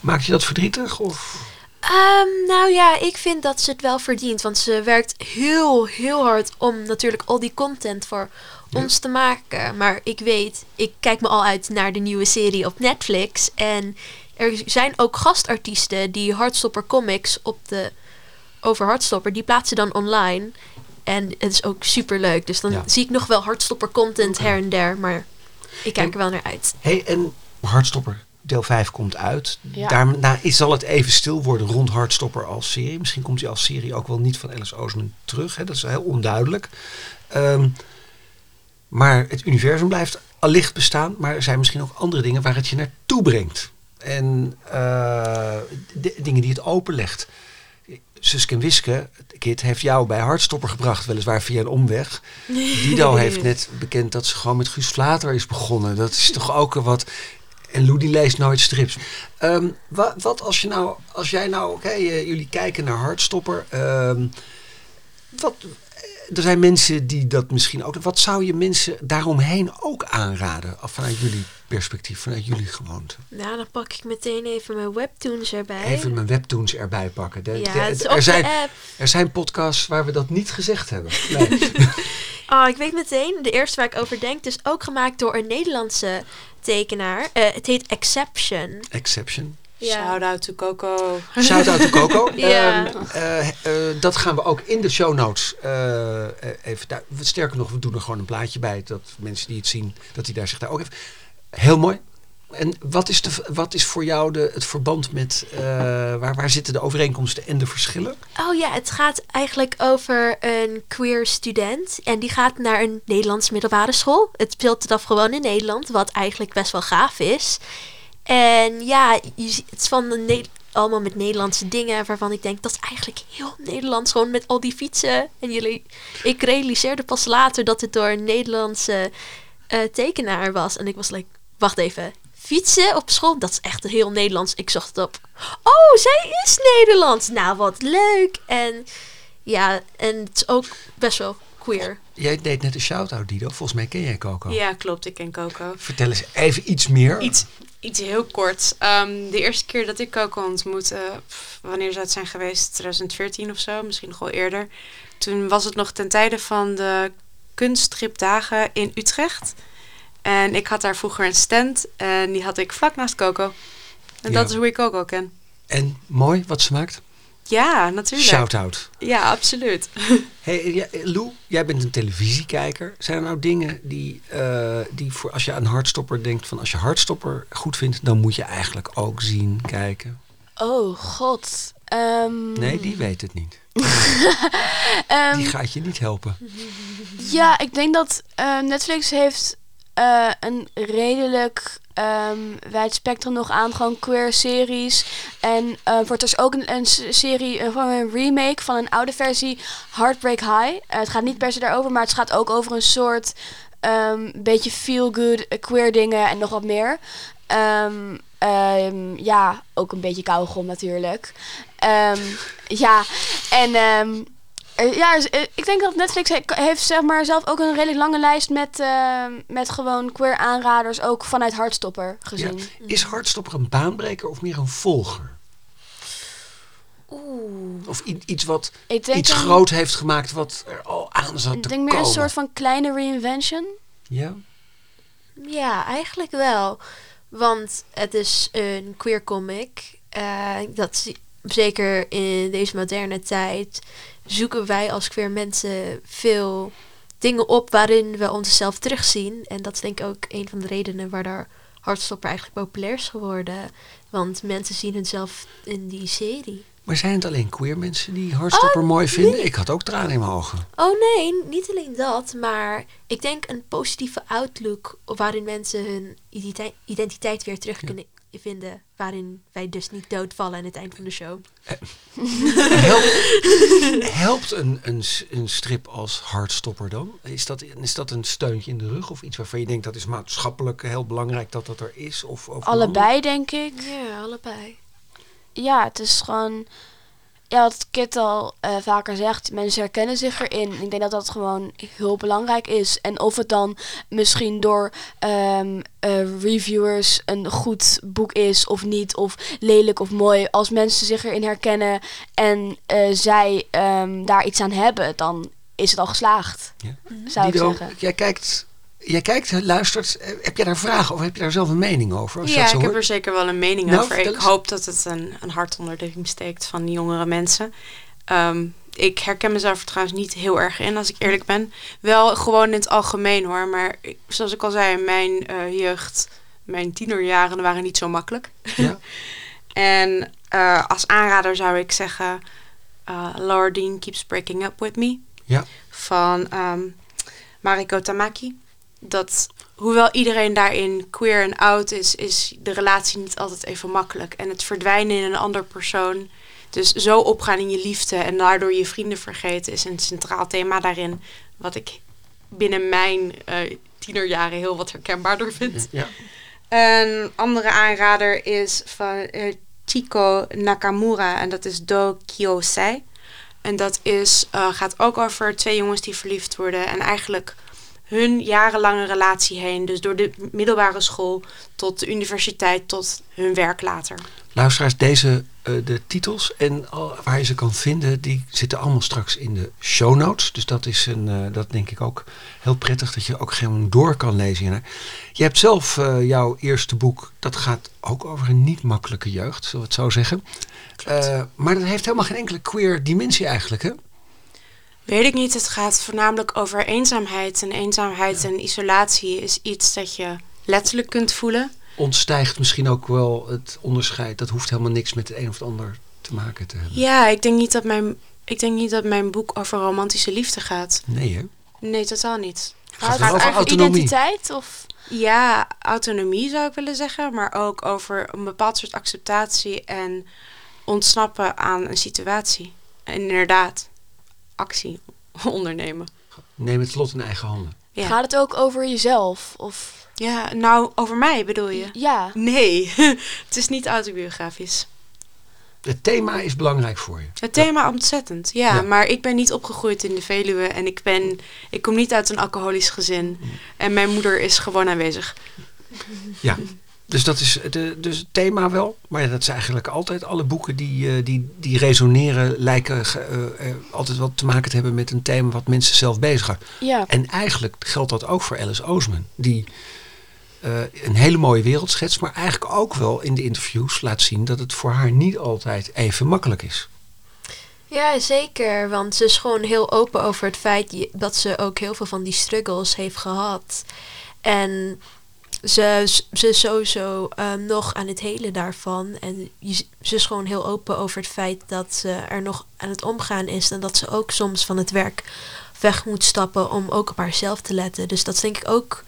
Maakt je dat verdrietig? Of? Ehm, nou ja, ik vind dat ze het wel verdient. Want ze werkt heel, heel hard om natuurlijk al die content voor. Ons te maken. Maar ik weet, ik kijk me al uit naar de nieuwe serie op Netflix. En er zijn ook gastartiesten die Hardstopper comics op de, over Hardstopper, die plaatsen dan online. En het is ook super leuk. Dus dan Ja. zie ik nog wel hardstopper content her en der. Maar ik kijk er wel naar uit. hey, en Hardstopper deel 5 komt uit. Ja. Daarna is, zal het even stil worden rond Hardstopper als serie. Misschien komt hij als serie ook wel niet van Alice Oseman terug. Hè? Dat is heel onduidelijk. Ehm, maar het universum blijft allicht bestaan. Maar er zijn misschien ook andere dingen waar het je naartoe brengt. En eh, de- dingen die het openlegt. Suske en Wiske, Kit, heeft jou bij Hardstopper gebracht, weliswaar via een omweg. Dido [laughs] heeft net bekend dat ze gewoon met Guus Vlater is begonnen. Dat is toch ook wat. En Lou die leest nooit strips. Ehm, wat, wat als je nou, als jij nou, oké, eh, jullie kijken naar Hardstopper. ehm, wat, er zijn mensen die dat misschien ook. Wat zou je mensen daaromheen ook aanraden? Vanuit jullie perspectief, vanuit jullie gewoonte. Nou, dan pak ik meteen even mijn webtoons erbij. Even mijn webtoons erbij pakken. De- ja, de- het is op er, de zijn, app. er zijn podcasts waar we dat niet gezegd hebben. Nee. [laughs] Oh, ik weet meteen, de eerste waar ik over denk, is ook gemaakt door een Nederlandse tekenaar. Eh, het heet Exception. Exception. Shout out to Coco. Shout out to Coco. [laughs] Ja. Ehm, eh, eh, dat gaan we ook in de show notes eh, even. Daar, sterker nog, we doen er gewoon een plaatje bij. Dat mensen die het zien, dat die daar zich daar ook even. Heel mooi. En wat is, de, wat is voor jou de, het verband met. eh, waar, waar zitten de overeenkomsten en de verschillen? Oh ja, het gaat eigenlijk over een queer student. En die gaat naar een Nederlands middelbare school. Het speelt het af gewoon in Nederland, wat eigenlijk best wel gaaf is. En ja, je ziet, het is van de Ne- allemaal met Nederlandse dingen waarvan ik denk dat is eigenlijk heel Nederlands. Gewoon met al die fietsen. En jullie, ik realiseerde pas later dat het door een Nederlandse eh, tekenaar was. En ik was like, wacht even. Fietsen op school, dat is echt heel Nederlands. Ik zocht het op. Oh, zij is Nederlands. Nou, wat leuk. En ja, en het is ook best wel queer. Jij deed net een shout-out, Dido. Volgens mij ken jij Coco. Ja, klopt. Ik ken Coco. Vertel eens even iets meer. Iets, iets heel kort. Ehm, de eerste keer dat ik Coco ontmoette, pff, wanneer zou het zijn geweest? 2014 of zo, misschien nog wel eerder. Toen was het nog ten tijde van de kunststripdagen in Utrecht. En ik had daar vroeger een stand en die had ik vlak naast Coco. En Ja. dat is hoe ik Coco ken. En mooi wat ze maakt. Ja, natuurlijk. Shout-out. Ja, absoluut. [laughs] Hey, ja, Lou, jij bent een televisiekijker. Zijn er nou dingen die, eh, die voor als je aan Hardstopper denkt, van als je Hardstopper goed vindt, dan moet je eigenlijk ook zien, kijken? Oh, god. Ehm, Nee, die weet het niet. [laughs] ehm, Die gaat je niet helpen. Ja, ik denk dat eh, Netflix heeft eh, een redelijk ehm wijd spectrum nog aan gewoon queer series. En eh wordt dus ook een, een serie, eh, gewoon een remake van een oude versie, Heartbreak High. Eh, het gaat niet per se daarover, maar het gaat ook over een soort ehm, beetje feel-good eh, queer dingen en nog wat meer. Ehm, ja, ook een beetje kauwgom natuurlijk. Ja, en eh, ja, dus, eh, ik denk dat Netflix he- heeft zeg maar zelf ook een redelijk lange lijst met, eh, met gewoon queer aanraders, ook vanuit Hardstopper Ja. gezien. Is Hardstopper een baanbreker of meer een volger? Oeh. Of iets wat Ik denk, iets een, groot heeft gemaakt wat er al aan zat ik denk meer komen? een soort van kleine reinvention. Ja? Ja, eigenlijk wel. Want het is een queer comic. Eh, dat zie- zeker in deze moderne tijd zoeken wij als queer mensen veel dingen op waarin we onszelf terugzien. En dat is denk ik ook een van de redenen waardoor Hardstopper eigenlijk populair is geworden. Want mensen zien hunzelf in die serie. Maar zijn het alleen queer mensen die Hardstopper mooi vinden? Ik had ook tranen in mijn ogen. Oh nee, niet alleen dat, maar ik denk een positieve outlook waarin mensen hun identiteit, weer terug Ja. Vinden. Waarin wij dus niet doodvallen aan het eind van de show. Helpt, [laughs] helpt een, een, een strip als Hardstopper dan? Is dat, is dat een steuntje in de rug of iets waarvan je denkt dat is maatschappelijk heel belangrijk dat dat er is? Of, of Allebei, denk ik. Ja, allebei. Ja, het is gewoon... Ja, wat Kit al eh, vaker zegt, mensen herkennen zich erin. Ik denk dat dat gewoon heel belangrijk is. En of het dan misschien door ehm, eh, reviewers een goed boek is of niet, of lelijk of mooi. Als mensen zich erin herkennen en eh, zij ehm, daar iets aan hebben, dan is het al geslaagd, Ja. zou ik zeggen. jij kijkt, jij kijkt, luistert. Eh, Heb jij daar vragen of heb je daar zelf een mening over? Je Ja, ik heb er zeker wel een mening Nou, over. Ik hoop dat het een, een hart onder de riem steekt van jongere mensen. Ehm, ik herken mezelf er trouwens niet heel erg in, als ik eerlijk ben. Wel gewoon in het algemeen hoor. Maar zoals ik al zei, mijn eh, jeugd, mijn tienerjaren waren niet zo makkelijk. Ja. [laughs] En eh, als aanrader zou ik zeggen... Laura Dean Keeps Breaking Up With Me. Ja. Van ehm, Mariko Tamaki. Dat, hoewel iedereen daarin queer en oud is... is de relatie niet altijd even makkelijk. En het verdwijnen in een ander persoon... Dus zo opgaan in je liefde en daardoor je vrienden vergeten... is een centraal thema daarin. Wat ik binnen mijn eh, tienerjaren heel wat herkenbaarder vind. Ja. Een andere aanrader is van Chico Nakamura en dat is Do Kyosei. En dat is, eh, gaat ook over twee jongens die verliefd worden en eigenlijk hun jarenlange relatie heen. Dus door de middelbare school tot de universiteit tot hun werk later. Luisteraars, deze, eh, de titels en al, waar je ze kan vinden, die zitten allemaal straks in de show notes. Dus dat is een, eh, dat denk ik ook heel prettig, dat je ook gewoon door kan lezen. hiernaar. Je hebt zelf eh, jouw eerste boek, dat gaat ook over een niet makkelijke jeugd, zullen we het zo zeggen. Eh, maar dat heeft helemaal geen enkele queer dimensie eigenlijk, hè? Weet ik niet, het gaat voornamelijk over eenzaamheid. En eenzaamheid en isolatie is iets dat je letterlijk kunt voelen. Ontstijgt misschien ook wel het onderscheid. Dat hoeft helemaal niks met het een of het ander te maken te hebben. Ja, ik denk niet dat mijn, ik denk niet dat mijn boek over romantische liefde gaat. Nee, hè? Nee, totaal niet. Gaat het over autonomie? identiteit? Of? Ja, autonomie zou ik willen zeggen, maar ook over een bepaald soort acceptatie en ontsnappen aan een situatie. En inderdaad, actie [laughs] ondernemen. Neem het lot in eigen handen. Ja. Gaat het ook over jezelf? Of ja, nou, over mij bedoel je? ja, Nee, [laughs] het is niet autobiografisch. Het thema is belangrijk voor je. Het thema ontzettend, ja, Ja. Maar ik ben niet opgegroeid in de Veluwe en ik, ben, ik kom niet uit een alcoholisch gezin. En mijn moeder is gewoon aanwezig. Ja. [laughs] Dus dat is de, dus het thema wel. Maar ja, dat is eigenlijk altijd alle boeken die, eh, die, die resoneren, lijken eh, eh, altijd wat te maken te hebben met een thema wat mensen zelf bezighoudt. ja. En eigenlijk geldt dat ook voor Alice Oosman. Die een hele mooie wereld schetst, maar eigenlijk ook wel in de interviews laat zien dat het voor haar niet altijd even makkelijk is. Ja, zeker. Want ze is gewoon heel open over het feit dat ze ook heel veel van die struggles heeft gehad. En ze, ze is sowieso ehm, nog aan het helen daarvan. En je- ze is gewoon heel open over het feit dat ze er nog aan het omgaan is. En dat ze ook soms van het werk weg moet stappen om ook op haarzelf te letten. Dus dat is denk ik ook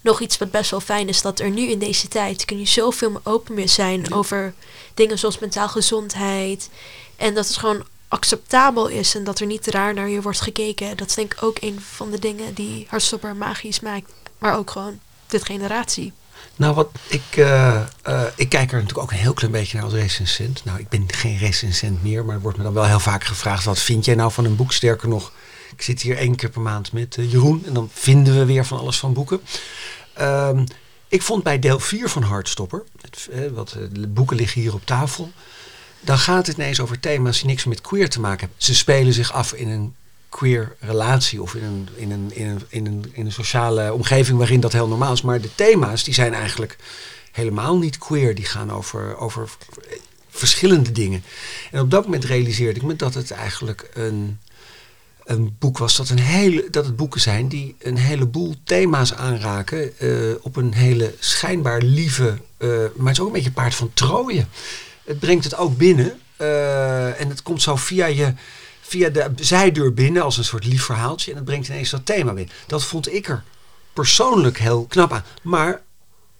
nog iets wat best wel fijn is. Dat er nu in deze tijd kun je zoveel meer open meer zijn over dingen zoals mentaal gezondheid. En dat het gewoon acceptabel is en dat er niet raar naar je wordt gekeken. Dat is denk ik ook een van de dingen die Hartstopper magisch maakt. Maar ook gewoon dit generatie. Nou, wat ik, eh, eh, ik kijk er natuurlijk ook een heel klein beetje naar als recensent. Nou, ik ben geen recensent meer, maar er wordt me dan wel heel vaak gevraagd: wat vind jij nou van een boek? Sterker nog, ik zit hier één keer per maand met eh, Jeroen en dan vinden we weer van alles van boeken. Ehm, ik vond bij deel 4 van eh, wat, de boeken liggen hier op tafel, dan gaat het ineens over thema's die niks met queer te maken hebben. Ze spelen zich af in een queer relatie of in een, in een, in een, in een, sociale omgeving waarin dat heel normaal is. Maar de thema's die zijn eigenlijk helemaal niet queer. Die gaan over, over verschillende dingen. En op dat moment realiseerde ik me dat het eigenlijk een, een boek was dat, een hele, dat het boeken zijn die een heleboel thema's aanraken eh, op een hele schijnbaar lieve, eh, maar het is ook een beetje paard van Troje. Het brengt het ook binnen eh, en het komt zo via je via de zijdeur binnen als een soort lief verhaaltje en het brengt ineens dat thema binnen. Dat vond ik er persoonlijk heel knap aan. Maar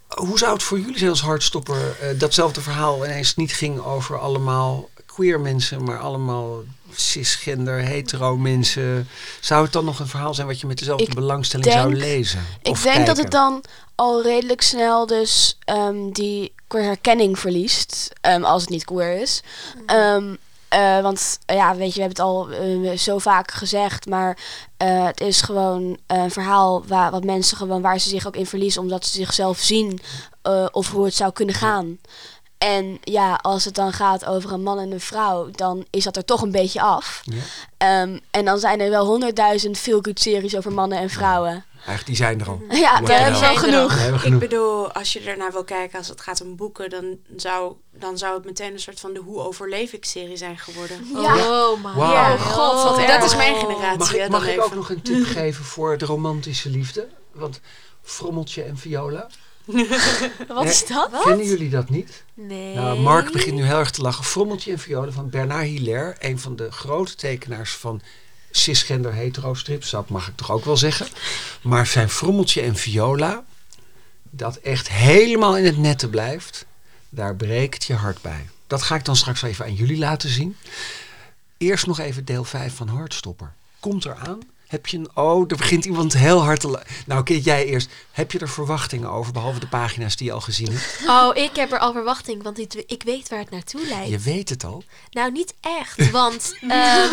hoe zou het voor jullie zijn als hardstopper eh, datzelfde verhaal ineens niet ging over allemaal queer mensen, maar allemaal cisgender, hetero mensen? Zou het dan nog een verhaal zijn wat je met dezelfde Ik belangstelling zou lezen? Ik Of denk dat het dan al redelijk snel dus ehm, die queer herkenning verliest. ehm, als het niet queer is. Ehm, eh, want eh, ja, weet je, we hebben het al eh, zo vaak gezegd. Maar het is gewoon een verhaal waar, wat mensen gewoon waar ze zich ook in verliezen. Omdat ze zichzelf zien. of hoe het zou kunnen gaan. En ja, als het dan gaat over een man en een vrouw, dan is dat er toch een beetje af. Ja. Ehm, en dan zijn er wel honderdduizend feel-good series over mannen en vrouwen. Eigenlijk, die zijn er al. [laughs] Ja, Ja, daar hebben we wel. wel genoeg. Hebben Ik genoeg. bedoel, als je ernaar wil kijken, als het gaat om boeken, dan zou, dan zou het meteen een soort van de Hoe overleef ik serie zijn geworden. Ja. Oh my Wauw. Ja, Oh, god, wat dat is mijn generatie. Mag ik, mag ik even. ook nog een tip geven voor de romantische liefde? Want Frommeltje en Viola, [laughs] Wat is dat? kennen jullie dat niet? Nee. Nou, Mark begint nu heel erg te lachen. Frommeltje en Viola van Bernard Hilaire, een van de grote tekenaars van cisgender hetero strips, dat mag ik toch ook wel zeggen. Maar zijn Frommeltje en Viola, dat echt helemaal in het nette blijft, daar breekt je hart bij. Dat ga ik dan straks even aan jullie laten zien. Eerst nog even deel 5 van Hartstopper. Komt eraan. Heb je een. Oh, er begint iemand heel hard te. Nou, Kit, jij eerst. Heb je er verwachtingen over, behalve de pagina's die je al gezien hebt? Oh, ik heb er al verwachting, want ik, ik weet waar het naartoe leidt. Je weet het al. Nou, niet echt, want... [laughs] ehm,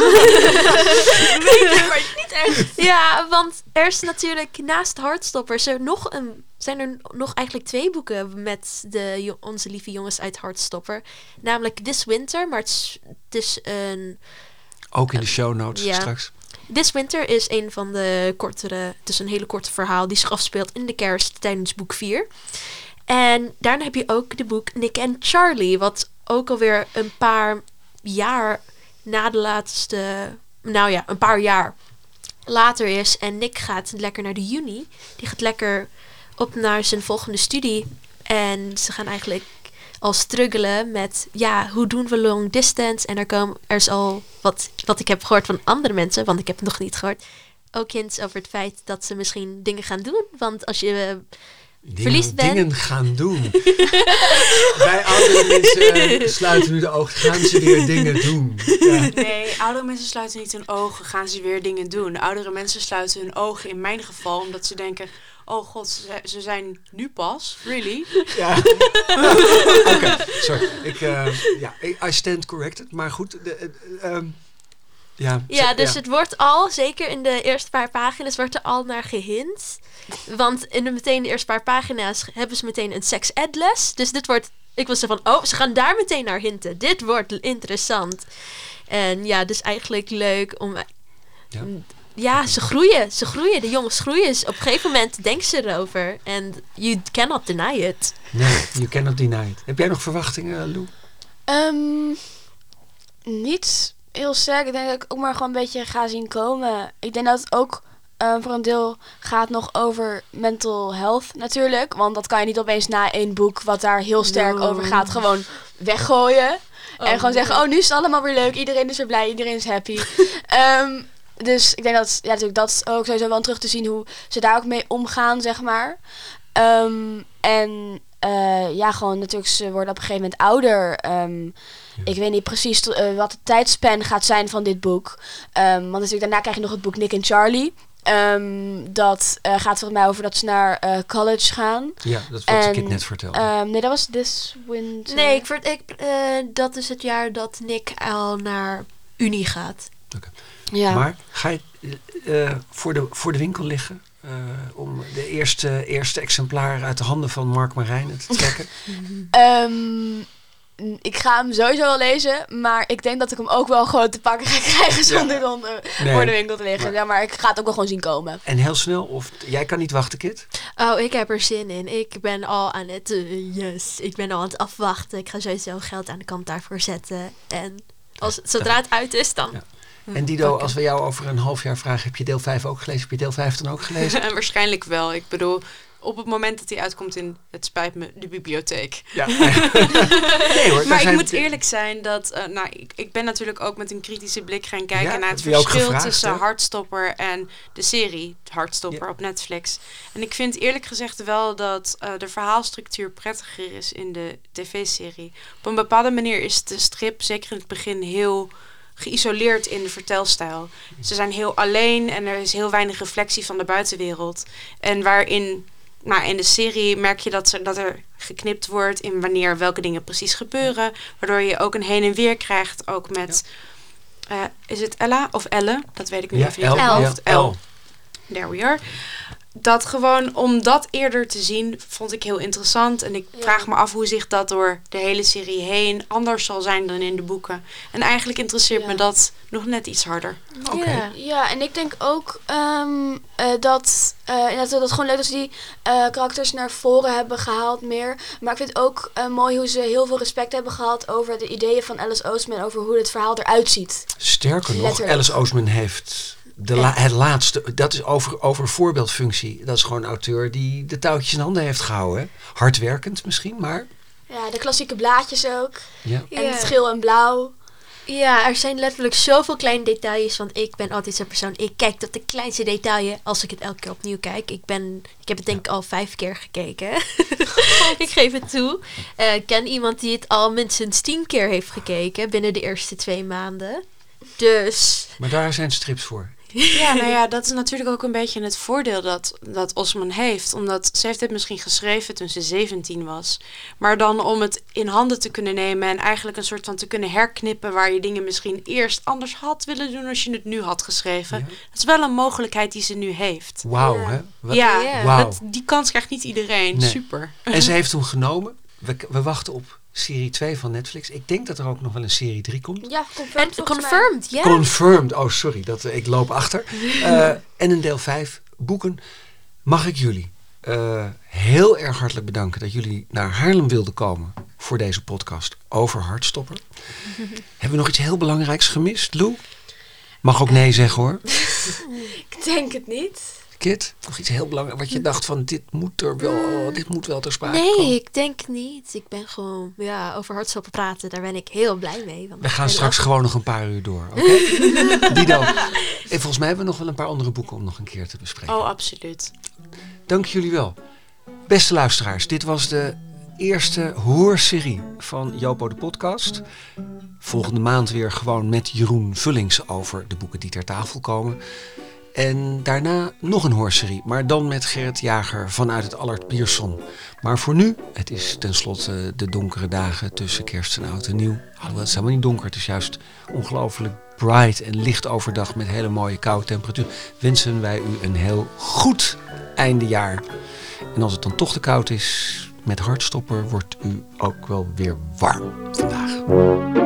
Ja, want er is natuurlijk naast Hartstoppers er nog een, zijn er nog eigenlijk twee boeken met de, onze lieve jongens uit Hartstopper. Namelijk This Winter, maar het is, het is een... Ook in de show notes Ja. straks. This Winter is een van de kortere, het is een hele korte verhaal die zich afspeelt in de kerst tijdens boek 4. En daarna heb je ook de boek Nick en Charlie, wat ook alweer een paar jaar na de laatste, nou ja, een paar jaar later is. En Nick gaat lekker naar de juni. Die gaat lekker op naar zijn volgende studie. En ze gaan eigenlijk al struggelen met, ja, hoe doen we long distance? En er, komen, er is al, wat, wat ik heb gehoord van andere mensen, want ik heb het nog niet gehoord, ook hints over het feit dat ze misschien dingen gaan doen. Want als je eh, Dingen, Verliefd ben. dingen gaan doen. [laughs] Wij oudere mensen eh, sluiten nu de ogen. Gaan ze weer dingen doen? Ja. Nee, oudere mensen sluiten niet hun ogen, gaan ze weer dingen doen. Oudere mensen sluiten hun ogen, in mijn geval, omdat ze denken... Oh god, ze, ze zijn nu pas? Really? [laughs] Ja. [laughs] Oké, sorry. Ik, eh, ja, I stand corrected. Maar goed. De, eh, ehm, ja, Ja, dus het wordt al, zeker in de eerste paar pagina's, wordt er al naar gehint. Want in de, meteen de eerste paar pagina's hebben ze meteen een sex ed les. Dus dit wordt, ik was er van, oh, ze gaan daar meteen naar hinten. Dit wordt interessant. En ja, dus eigenlijk leuk om... Ja. Ja, ze groeien. Ze groeien. De jongens groeien. Dus op een gegeven moment denken ze erover. En you cannot deny it. Nee, you cannot deny it. Heb jij nog verwachtingen, Lou? Ehm, niet heel sterk. Ik denk dat ik ook maar gewoon een beetje ga zien komen. Ik denk dat het ook eh, voor een deel gaat nog over mental health natuurlijk. Want dat kan je niet opeens na één boek wat daar heel sterk No. over gaat gewoon weggooien. en gewoon nee. zeggen, oh nu is het allemaal weer leuk. Iedereen is weer blij, iedereen is happy. [laughs] Ehm, dus ik denk dat, ja, natuurlijk, dat is ook sowieso wel terug te zien hoe ze daar ook mee omgaan, zeg maar. Ehm, en eh, ja, gewoon natuurlijk, ze worden op een gegeven moment ouder. Ehm, Ik weet niet precies eh, wat de tijdspan gaat zijn van dit boek. Ehm, want natuurlijk daarna krijg je nog het boek Nick en Charlie. Ehm, dat eh, gaat volgens mij over dat ze naar eh, college gaan. Ja, dat is wat En, ik het net vertelde. Ehm, nee, dat was This Winter. Nee, ik, ik, eh, dat is het jaar dat Nick al naar Unie gaat. Ja. Maar ga je eh, eh, voor, de, voor de winkel liggen? eh, om de eerste, eerste exemplaar uit de handen van Mark Marijnen te trekken? [laughs] Ehm, ik ga hem sowieso wel lezen, maar ik denk dat ik hem ook wel gewoon te pakken ga krijgen zonder dan eh, Nee. voor de winkel te liggen. Maar- Ja, maar ik ga het ook wel gewoon zien komen. En heel snel, of jij kan niet wachten, Kit? Oh, ik heb er zin in. Ik ben al aan het... yes, ik ben al aan het afwachten. Ik ga sowieso geld aan de kant daarvoor zetten. En als, zodra het uit is, dan... Ja. En Dido, als we jou over een half jaar vragen, heb je deel 5 ook gelezen? Heb je deel 5 dan ook gelezen? [laughs] En waarschijnlijk wel. Ik bedoel, op het moment dat hij uitkomt in, het spijt me, de bibliotheek. Ja. [laughs] nee hoor, Maar ik moet eerlijk zijn dat, eh, nou, ik, ik ben natuurlijk ook met een kritische blik gaan kijken Ja, naar het verschil gevraagd, tussen hè? Hartstopper en de serie Hartstopper Ja. op Netflix. En ik vind eerlijk gezegd wel dat eh, de verhaalstructuur prettiger is in de tv-serie. Op een bepaalde manier is de strip, zeker in het begin, heel geïsoleerd in de vertelstijl. Ze zijn heel alleen en er is heel weinig reflectie van de buitenwereld. En waarin, nou, in de serie merk je dat, ze, dat er geknipt wordt in wanneer welke dingen precies gebeuren. Waardoor je ook een heen en weer krijgt, ook met... eh, is het Ella of Elle? Dat weet ik nu Ja, even niet. El, uit mijn ja, hoofd. El. There we are. Dat gewoon om dat eerder te zien, vond ik heel interessant. En ik Ja. vraag me af hoe zich dat door de hele serie heen anders zal zijn dan in de boeken. En eigenlijk interesseert Ja. me dat nog net iets harder. Oké. Ja. Ja, en ik denk ook ehm, eh, dat, eh, dat, dat het gewoon leuk is dat ze die eh, karakters naar voren hebben gehaald meer. Maar ik vind het ook eh, mooi hoe ze heel veel respect hebben gehad over de ideeën van Alice Oostman, over hoe het verhaal eruit ziet. Sterker nog, Letterlijk. Alice Oostman heeft de la- het laatste, dat is over, over voorbeeldfunctie. Dat is gewoon een auteur die de touwtjes in handen heeft gehouden. hè. Hardwerkend misschien, maar Ja, de klassieke blaadjes ook. ja. En Ja. het geel en blauw. Ja, er zijn letterlijk zoveel kleine details. Want ik ben altijd zo'n persoon. Ik kijk tot de kleinste detail als ik het elke keer opnieuw kijk. Ik, ben, ik heb het denk ik al vijf keer gekeken. [laughs] ik geef het toe. Eh, ik ken iemand die het al minstens tien keer heeft gekeken binnen de eerste twee maanden. Dus Maar daar zijn strips voor. [laughs] Ja, nou ja, dat is natuurlijk ook een beetje het voordeel dat, dat Osman heeft. Omdat ze heeft het misschien geschreven toen ze 17 was. Maar dan om het in handen te kunnen nemen en eigenlijk een soort van te kunnen herknippen waar je dingen misschien eerst anders had willen doen als je het nu had geschreven. Ja. Dat is wel een mogelijkheid die ze nu heeft. Wauw, Ja. hè? Wat- ja, Ja. Wauw. dat, die kans krijgt niet iedereen. Nee. Super. En ze heeft hem genomen. We, we wachten op serie 2 van Netflix. Ik denk dat er ook nog wel een serie 3 komt. Ja, confirmed. en confirmed, ja. Confirmed. Oh, sorry, dat, ik loop achter. [laughs] Eh, en een deel 5 boeken. Mag ik jullie eh, heel erg hartelijk bedanken dat jullie naar Haarlem wilden komen voor deze podcast over Hartstopper. [laughs] Hebben we nog iets heel belangrijks gemist, Lou? Mag ook nee zeggen hoor. [laughs] Ik denk het niet. Kit, nog iets heel belangrijks wat je dacht van dit moet er wel, oh, dit moet wel ter sprake Nee, komen. ik denk niet. Ik ben gewoon, ja, over hardstappen praten, daar ben ik heel blij mee. Want We gaan straks gewoon nog een paar uur door. Oké? [laughs] Dido. En volgens mij hebben we nog wel een paar andere boeken om nog een keer te bespreken. Oh, absoluut. Dank jullie wel. Beste luisteraars, dit was de eerste hoorserie van Jopo de podcast. Volgende maand weer gewoon met Jeroen Vullings over de boeken die ter tafel komen. En daarna nog een hoorserie, maar dan met Gerrit Jager vanuit het Allard Pierson. Maar voor nu, het is tenslotte de donkere dagen tussen kerst en oud en nieuw. Alhoewel, het is helemaal niet donker, het is juist ongelooflijk bright en licht overdag met hele mooie koude temperatuur. Wensen wij u een heel goed eindejaar. En als het dan toch te koud is, met hartstopper wordt u ook wel weer warm vandaag.